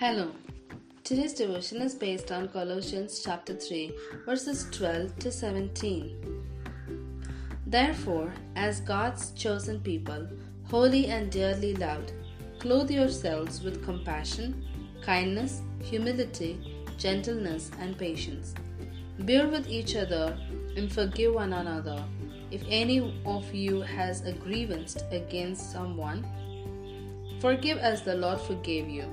Hello. Today's devotion is based on Colossians chapter 3, verses 12 to 17. Therefore, as God's chosen people, holy and dearly loved, clothe yourselves with compassion, kindness, humility, gentleness, and patience. Bear with each other and forgive one another. If any of you has a grievance against someone, forgive as the Lord forgave you.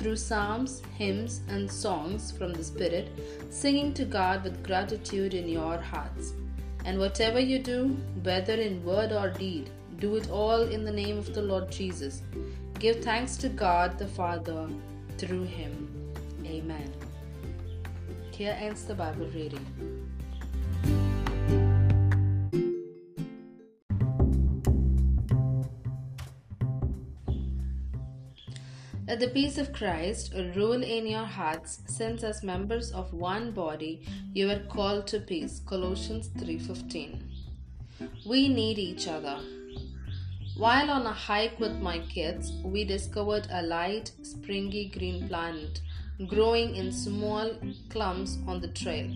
through psalms, hymns, and songs from the Spirit, singing to God with gratitude in your hearts. And whatever you do, whether in word or deed, do it all in the name of the Lord Jesus. Give thanks to God the Father through him. Amen. Here ends the Bible reading. Let the peace of Christ rule in your hearts, since as members of one body you are called to peace. Colossians 3:15. We need each other. While on a hike with my kids, we discovered a light, springy green plant growing in small clumps on the trail.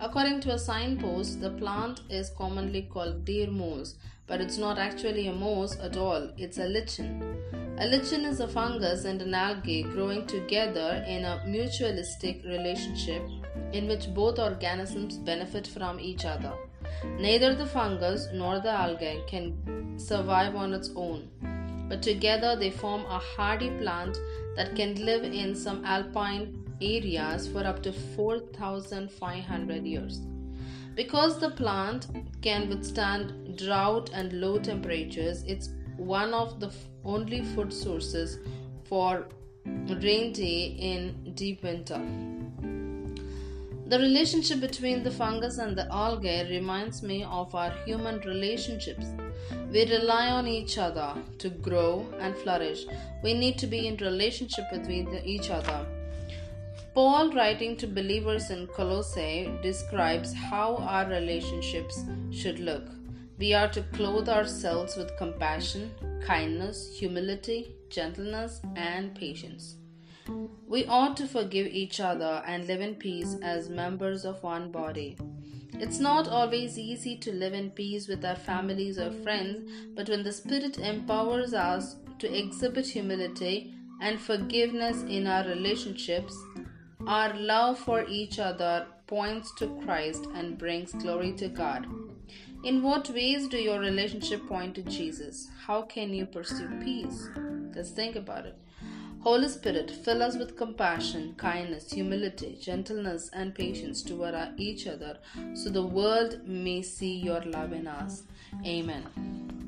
According to a signpost, the plant is commonly called deer moss, but it's not actually a moss at all, it's a lichen. A lichen is a fungus and an algae growing together in a mutualistic relationship in which both organisms benefit from each other. Neither the fungus nor the algae can survive on its own, but together they form a hardy plant that can live in some alpine areas for up to 4,500 years. Because the plant can withstand drought and low temperatures, it's one of the only food sources for reindeer in deep winter. The relationship between the fungus and the algae reminds me of our human relationships. We rely on each other to grow and flourish. We need to be in relationship with each other. Paul, writing to believers in Colossae, describes how our relationships should look. We are to clothe ourselves with compassion, kindness, humility, gentleness, and patience. We ought to forgive each other and live in peace as members of one body. It's not always easy to live in peace with our families or friends, but when the Spirit empowers us to exhibit humility and forgiveness in our relationships, our love for each other points to Christ and brings glory to God. In what ways do your relationship point to Jesus? How can you pursue peace? Let's think about it. Holy Spirit, fill us with compassion, kindness, humility, gentleness, and patience toward each other so the world may see your love in us. Amen.